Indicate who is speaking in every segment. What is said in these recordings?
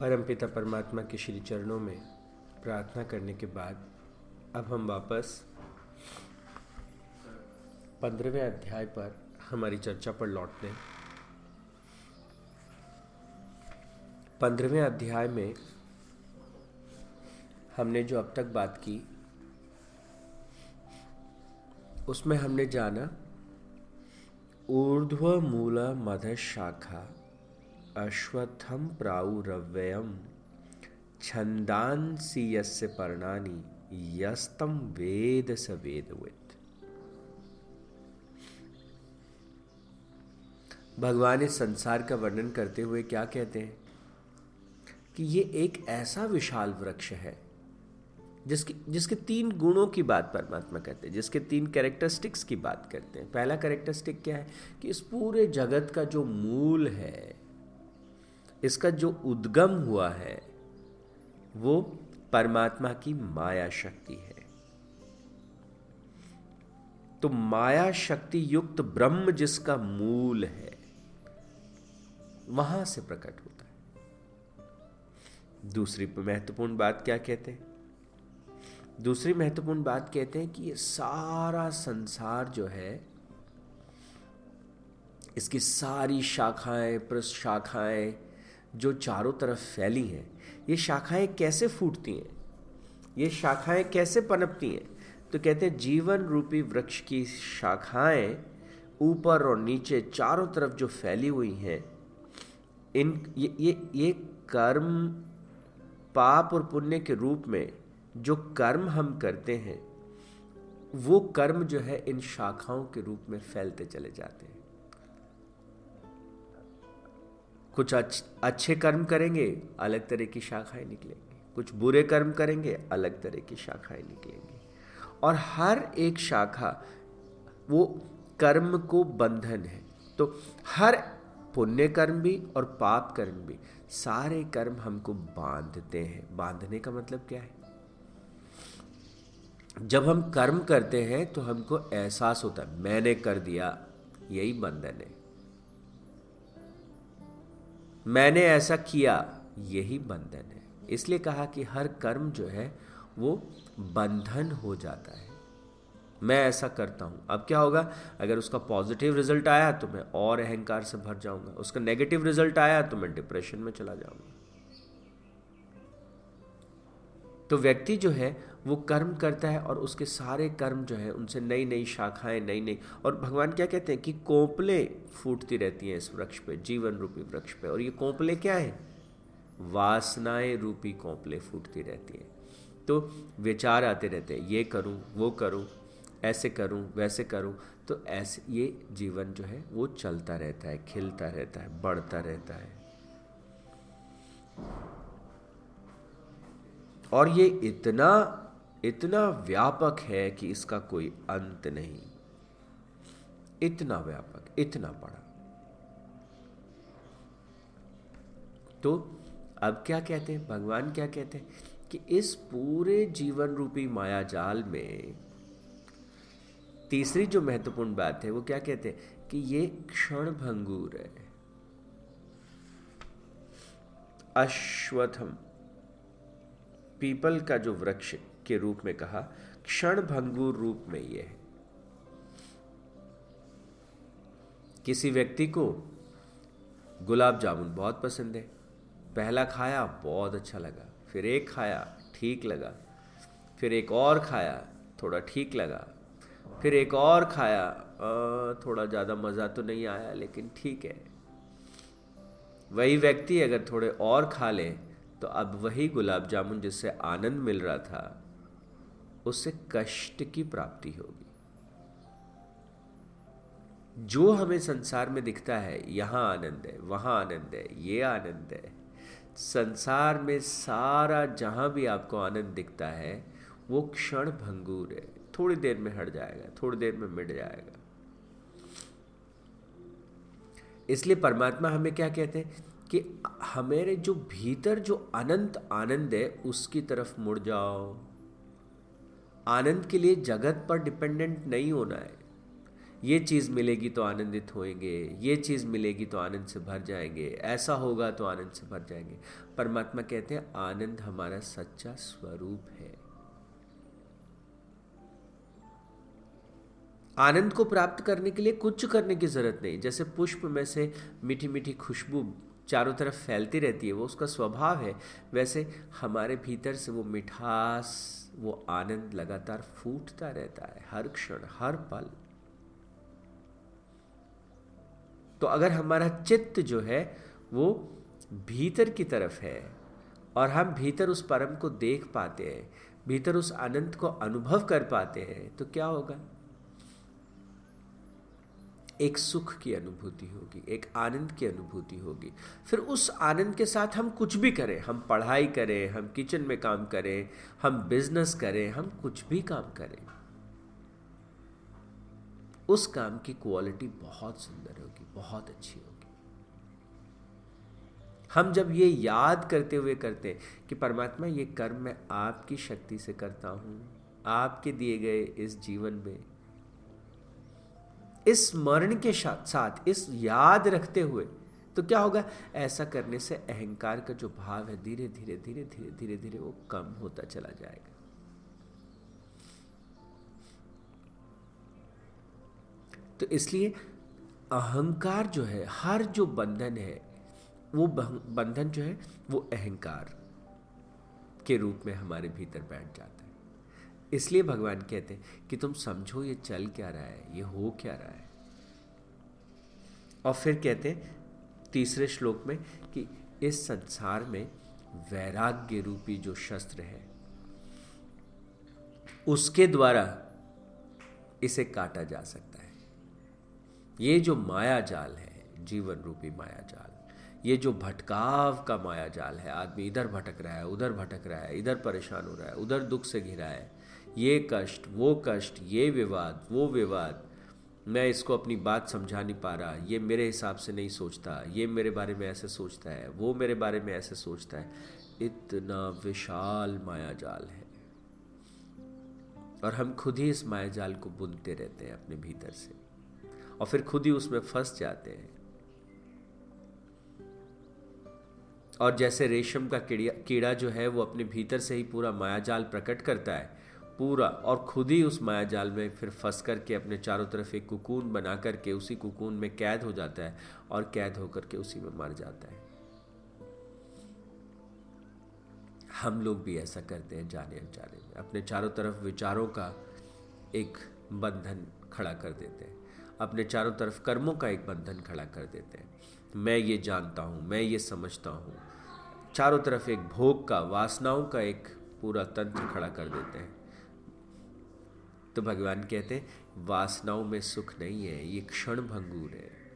Speaker 1: परमपिता परमात्मा के श्री चरणों में प्रार्थना करने के बाद अब हम वापस पंद्रहवें अध्याय पर हमारी चर्चा पर लौटते हैं। पंद्रहवें अध्याय में हमने जो अब तक बात की, उसमें हमने जाना ऊर्ध्व मूल मध शाखा अश्वत्थम प्राउरव्ययम छंदांसी यस्य पर्णानि यस्तम वेद स वेदवित। भगवान इस संसार का वर्णन करते हुए क्या कहते हैं? कि ये एक ऐसा विशाल वृक्ष है, जिसके जिसके तीन गुणों की बात परमात्मा कहते हैं, जिसके तीन कैरेक्टरिस्टिक्स की बात करते हैं। पहला कैरेक्टरिस्टिक क्या है? कि इस पूरे जगत का जो मूल है इसका जो उद्गम हुआ है, वो परमात्मा की माया शक्ति है। तो माया शक्ति युक्त ब्रह्म जिसका मूल है, वहाँ से प्रकट होता है। दूसरी महत्वपूर्ण बात क्या कहते हैं? दूसरी महत्वपूर्ण बात कहते हैं कि ये सारा संसार जो है, इसकी सारी शाखाएँ प्रशाखाएँ जो चारों तरफ़ फैली हैं, ये शाखाएँ कैसे फूटती हैं? ये शाखाएँ कैसे पनपती हैं? तो कहते हैं, जीवन रूपी वृक्ष की शाखाएँ ऊपर और नीचे चारों तरफ़ जो फैली हुई हैं, इन, ये ये ये कर्म पाप और पुण्य के रूप में जो कर्म हम करते हैं, वो कर्म जो है इन शाखाओं के रूप में फैलते चले जाते हैं। कुछ अच्छे कर्म करेंगे, अलग तरह की शाखाएँ निकलेंगी। कुछ बुरे कर्म करेंगे, अलग तरह की शाखाएँ निकलेंगी। और हर एक शाखा, वो कर्म को बंधन है। तो हर पुण्य कर्म भी और पाप कर्म भी, सारे कर्म हमको बांधते हैं। बांधने का मतलब क्या है? जब हम कर्म करते हैं तो हमको एहसास होता है, मैंने कर दिया, यही बंधन है। मैंने ऐसा किया, यही बंधन है। इसलिए कहा कि हर कर्म जो है, वो बंधन हो जाता है। मैं ऐसा करता हूँ। अब क्या होगा? अगर उसका पॉजिटिव रिज़ल्ट आया तो मैं और अहंकार से भर जाऊँगा। उसका नेगेटिव रिज़ल्ट आया तो मैं डिप्रेशन में चला जाऊँगा। तो व्यक्ति जो है वो कर्म करता है और उसके सारे कर्म जो है, उनसे नई नई शाखाएँ नई नई और भगवान क्या कहते हैं कि कोपले फूटती रहती हैं इस वृक्ष पे, जीवन रूपी वृक्ष पे। और ये कोपले क्या है? वासनाएँ रूपी कोपले फूटती रहती हैं। तो विचार आते रहते हैं, ये करूँ, वो करूँ, ऐसे करूँ, वैसे करूँ। तो ऐसे, ये जीवन जो है, वो चलता रहता है, खिलता रहता है, बढ़ता रहता है। और ये इतना इतना व्यापक है कि इसका कोई अंत नहीं। इतना व्यापक, इतना बड़ा। तो अब क्या कहते हैं? भगवान क्या कहते हैं? कि इस पूरे जीवन रूपी माया जाल में तीसरी जो महत्वपूर्ण बात है, वो क्या कहते हैं? कि ये क्षण भंगूर है। अश्वथम पीपल का जो वृक्ष के रूप में कहा क्षण भंगुर रूप में यह है। किसी व्यक्ति को गुलाब जामुन बहुत पसंद है। पहला खाया, बहुत अच्छा लगा। फिर एक खाया, ठीक लगा। फिर एक और खाया, थोड़ा ठीक लगा। फिर एक और खाया थोड़ा ज़्यादा मज़ा तो नहीं आया, लेकिन ठीक है। वही व्यक्ति अगर थोड़े और खा ले तो अब वही गुलाब जामुन जिससे आनंद मिल रहा था उससे कष्ट की प्राप्ति होगी। जो हमें संसार में दिखता है, यहाँ आनंद है, वहाँ आनंद है, ये आनंद है। संसार में सारा जहाँ भी आपको आनंद दिखता है, वो क्षण भंगूर है। थोड़ी देर में हट जाएगा, थोड़ी देर में मिट जाएगा। इसलिए परमात्मा हमें क्या कहते हैं कि हमारे जो भीतर जो अनंत आनंद है, उसकी तरफ़ मुड़ जाओ। आनंद के लिए जगत पर डिपेंडेंट नहीं होना है। ये चीज़ मिलेगी तो आनंदित होएँगे, ये चीज़ मिलेगी तो आनंद से भर जाएँगे, ऐसा होगा तो आनंद से भर जाएँगे। परमात्मा कहते हैं, आनंद हमारा सच्चा स्वरूप है। आनंद को प्राप्त करने के लिए कुछ करने की ज़रूरत नहीं। जैसे पुष्प में से मीठी मीठी खुशबू चारों तरफ़ फैलती रहती है, वो उसका स्वभाव है। वैसे हमारे भीतर से वो मिठास वो आनंद लगातार फूटता रहता है, हर क्षण, हर पल। तो अगर हमारा चित्त जो है, वो भीतर की तरफ़ है, और हम भीतर उस परम को देख पाते हैं, भीतर उस आनंद को अनुभव कर पाते हैं तो क्या होगा? एक सुख की अनुभूति होगी, एक आनंद की अनुभूति होगी। फिर उस आनंद के साथ हम कुछ भी करें, हम पढ़ाई करें, हम किचन में काम करें, हम बिज़नेस करें, हम कुछ भी काम करें। उस काम की क्वालिटी बहुत सुंदर होगी, बहुत अच्छी होगी। हम जब ये याद करते हुए करते हैं कि परमात्मा, ये कर्म मैं आपकी शक्ति से करता हूँ, आपके दिए गए इस जीवन में इस स्मरण के साथ इस याद रखते हुए तो क्या होगा? ऐसा करने से अहंकार का जो भाव है, धीरे धीरे धीरे धीरे धीरे धीरे, वो कम होता चला जाएगा। तो इसलिए अहंकार जो है, हर जो बंधन है, वो बंधन जो है, वो अहंकार के रूप में हमारे भीतर बैठ जाता है। इसलिए भगवान कहते हैं कि तुम समझो ये चल क्या रहा है, ये हो क्या रहा है। और फिर कहते हैं तीसरे श्लोक में कि इस संसार में वैराग्य रूपी जो शस्त्र है, उसके द्वारा इसे काटा जा सकता है। ये जो माया जाल है, जीवन रूपी माया जाल, ये जो भटकाव का माया जाल है, आदमी इधर भटक रहा है, उधर भटक रहा है, इधर परेशान हो रहा है, उधर दुख से घिरा है ये कष्ट, वो कष्ट, ये विवाद, वो विवाद। मैं इसको अपनी बात समझा नहीं पा रहा। ये मेरे हिसाब से नहीं सोचता। ये मेरे बारे में ऐसे सोचता है। वो मेरे बारे में ऐसे सोचता है। इतना विशाल माया जाल है। और हम खुद ही इस माया जाल को बुनते रहते हैं अपने भीतर से। और फिर खुद ही उसमें फंस जाते हैं। और जैसे रेशम का कीड़ा जो है, वो अपने भीतर से ही पूरा मायाजाल प्रकट करता है पूरा और खुद ही उस माया जाल में फिर फंस करके अपने चारों तरफ़ एक कुकून बना करके उसी कुकून में कैद हो जाता है और कैद होकर के उसी में मर जाता है। हम लोग भी ऐसा करते हैं जाने अनजाने में। अपने चारों तरफ़ विचारों का एक बंधन खड़ा कर देते हैं। अपने चारों तरफ़ कर्मों का एक बंधन खड़ा कर देते हैं। मैं ये जानता हूँ, मैं ये समझता हूँ। चारों तरफ़ एक भोग का, वासनाओं का एक पूरा तंत्र खड़ा कर देते हैं। तो भगवान कहते हैं, वासनाओं में सुख नहीं है, ये क्षण भंगूर है।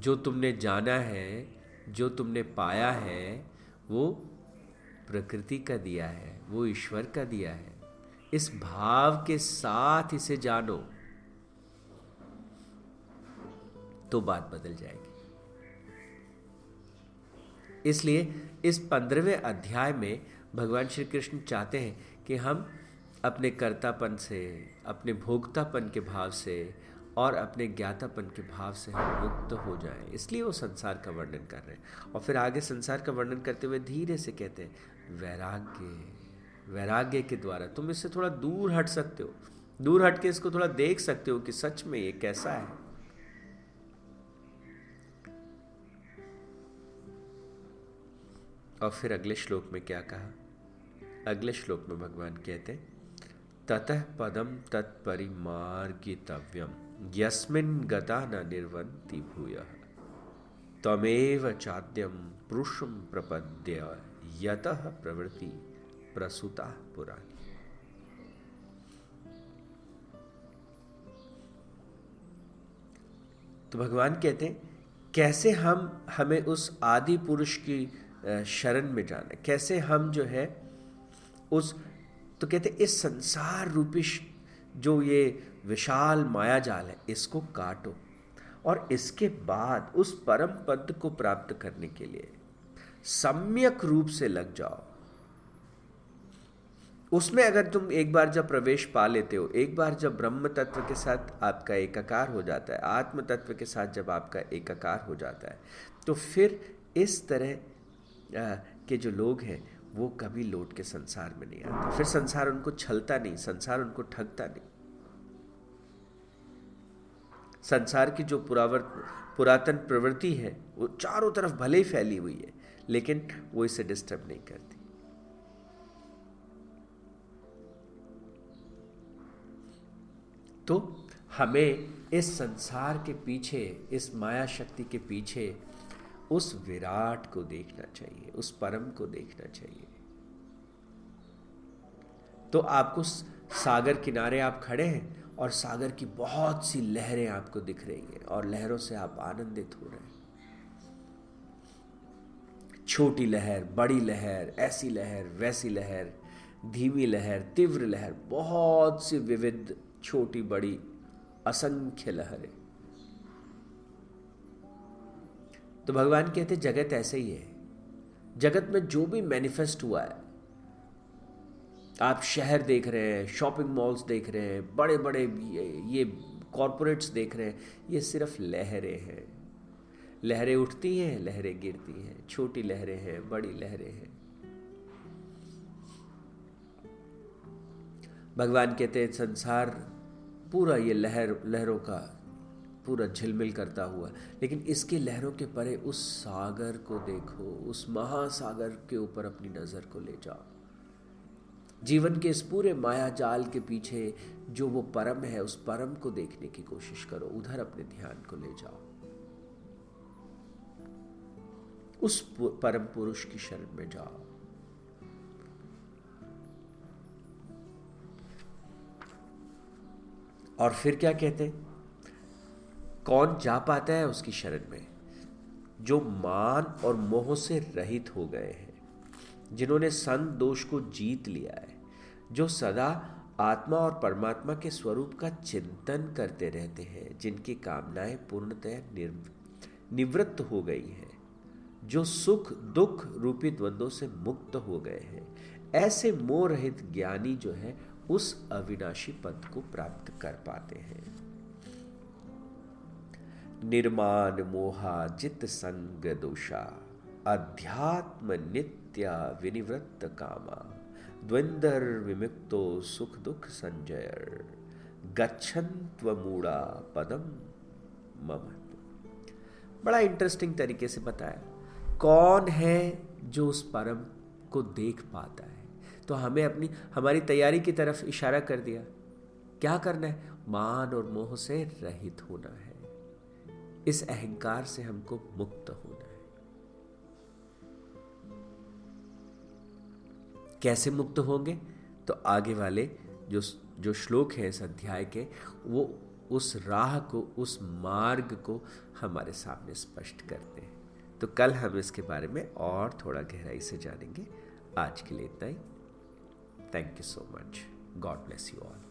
Speaker 1: जो तुमने जाना है, जो तुमने पाया है, वो प्रकृति का दिया है, वो ईश्वर का दिया है। इस भाव के साथ इसे जानो तो बात बदल जाएगी। इसलिए इस पंद्रहवें अध्याय में भगवान श्री कृष्ण चाहते हैं कि हम अपने कर्तापन से, अपने भोगतापन के भाव से और अपने ज्ञातापन के भाव से हम मुक्त हो जाएँ। इसलिए वो संसार का वर्णन कर रहे हैं। और फिर आगे संसार का वर्णन करते हुए धीरे से कहते हैं, वैराग्य वैराग्य के द्वारा तुम इससे थोड़ा दूर हट सकते हो। दूर हट के इसको थोड़ा देख सकते हो कि सच में ये कैसा है। और फिर अगले श्लोक में क्या कहा? अगले श्लोक में भगवान कहते हैं, ततः पदम तत्परिमार्गितव्यम यस्मिन गता न निर्वंति भूय। तमेव चाद्यम पुरुषम प्रपद्य, यत प्रवृत्ति प्रसुता पुरानी तो भगवान कहते हैं, कैसे हम, हमें उस आदि पुरुष की शरण में जाना कैसे हम जो है उस तो कहते इस संसार रूपी जो ये विशाल माया जाल है, इसको काटो। और इसके बाद उस परम पद को प्राप्त करने के लिए सम्यक रूप से लग जाओ। उसमें अगर तुम एक बार जब प्रवेश पा लेते हो, एक बार जब ब्रह्म तत्व के साथ आपका एकाकार हो जाता है आत्म तत्व के साथ जब आपका एकाकार हो जाता है तो फिर इस तरह के जो लोग हैं वो कभी लौट के संसार में नहीं आते। फिर संसार उनको छलता नहीं, संसार उनको ठगता नहीं। संसार की जो पुरावर्त पुरातन प्रवृत्ति है, वो चारों तरफ़ भले ही फैली हुई है, लेकिन वो इसे डिस्टर्ब नहीं करती। तो हमें इस संसार के पीछे, इस माया शक्ति के पीछे उस विराट को देखना चाहिए, उस परम को देखना चाहिए। तो आपको सागर किनारे आप खड़े हैं और सागर की बहुत सी लहरें आपको दिख रही हैं और लहरों से आप आनंदित हो रहे हैं। छोटी लहर, बड़ी लहर, ऐसी लहर, वैसी लहर, धीमी लहर, तीव्र लहर, बहुत सी विविध छोटी बड़ी असंख्य लहरें। तो भगवान कहते, जगत ऐसे ही है। जगत में जो भी मैनिफेस्ट हुआ है, आप शहर देख रहे हैं शॉपिंग मॉल्स देख रहे हैं बड़े बड़े ये कॉरपोरेट्स देख रहे हैं, ये सिर्फ़ लहरें हैं। लहरें उठती हैं, लहरें गिरती हैं। छोटी लहरें हैं, बड़ी लहरें हैं। भगवान कहते हैं, संसार, पूरा ये लहर, लहरों का पूरा झिलमिल करता हुआ। लेकिन इसके लहरों के परे उस सागर को देखो, उस महासागर के ऊपर अपनी नज़र को ले जाओ। जीवन के इस पूरे माया जाल के पीछे जो वो परम है, उस परम को देखने की कोशिश करो, उधर अपने ध्यान को ले जाओ। उस परम पुरुष की शरण में जाओ। और फिर क्या कहते कौन जा पाता है उसकी शरण में? जो मान और मोह से रहित हो गए हैं, जिन्होंने संत दोष को जीत लिया है, जो सदा आत्मा और परमात्मा के स्वरूप का चिंतन करते रहते हैं, जिनकी कामनाएँ पूर्णतः निवृत्त हो गई हैं, जो सुख दुख रूपी द्वंद्वों से मुक्त हो गए हैं। ऐसे मोह रहित ज्ञानी जो है, उस अविनाशी पद को प्राप्त कर पाते हैं। निर्माण मोहा जित संग दोषा। अध्यात्म नित्या विनिवृत्त कामा। द्वंदर विमुक्तो सुख दुख संजय गच्छन्त्वमूढ़ा पदम मम। बड़ा इंटरेस्टिंग तरीके से बताया। कौन है जो उस परम को देख पाता है? तो हमें अपनी, हमारी तैयारी की तरफ़ इशारा कर दिया। क्या करना है? मान और मोह से रहित होना है। इस अहंकार से हमको मुक्त होना है। कैसे मुक्त होंगे? तो आगे वाले जो जो श्लोक है इस अध्याय के, वो उस राह को, उस मार्ग को हमारे सामने स्पष्ट करते हैं। तो कल हम इसके बारे में और थोड़ा गहराई से जानेंगे। आज के लिए इतना ही। Thank you so much God bless you all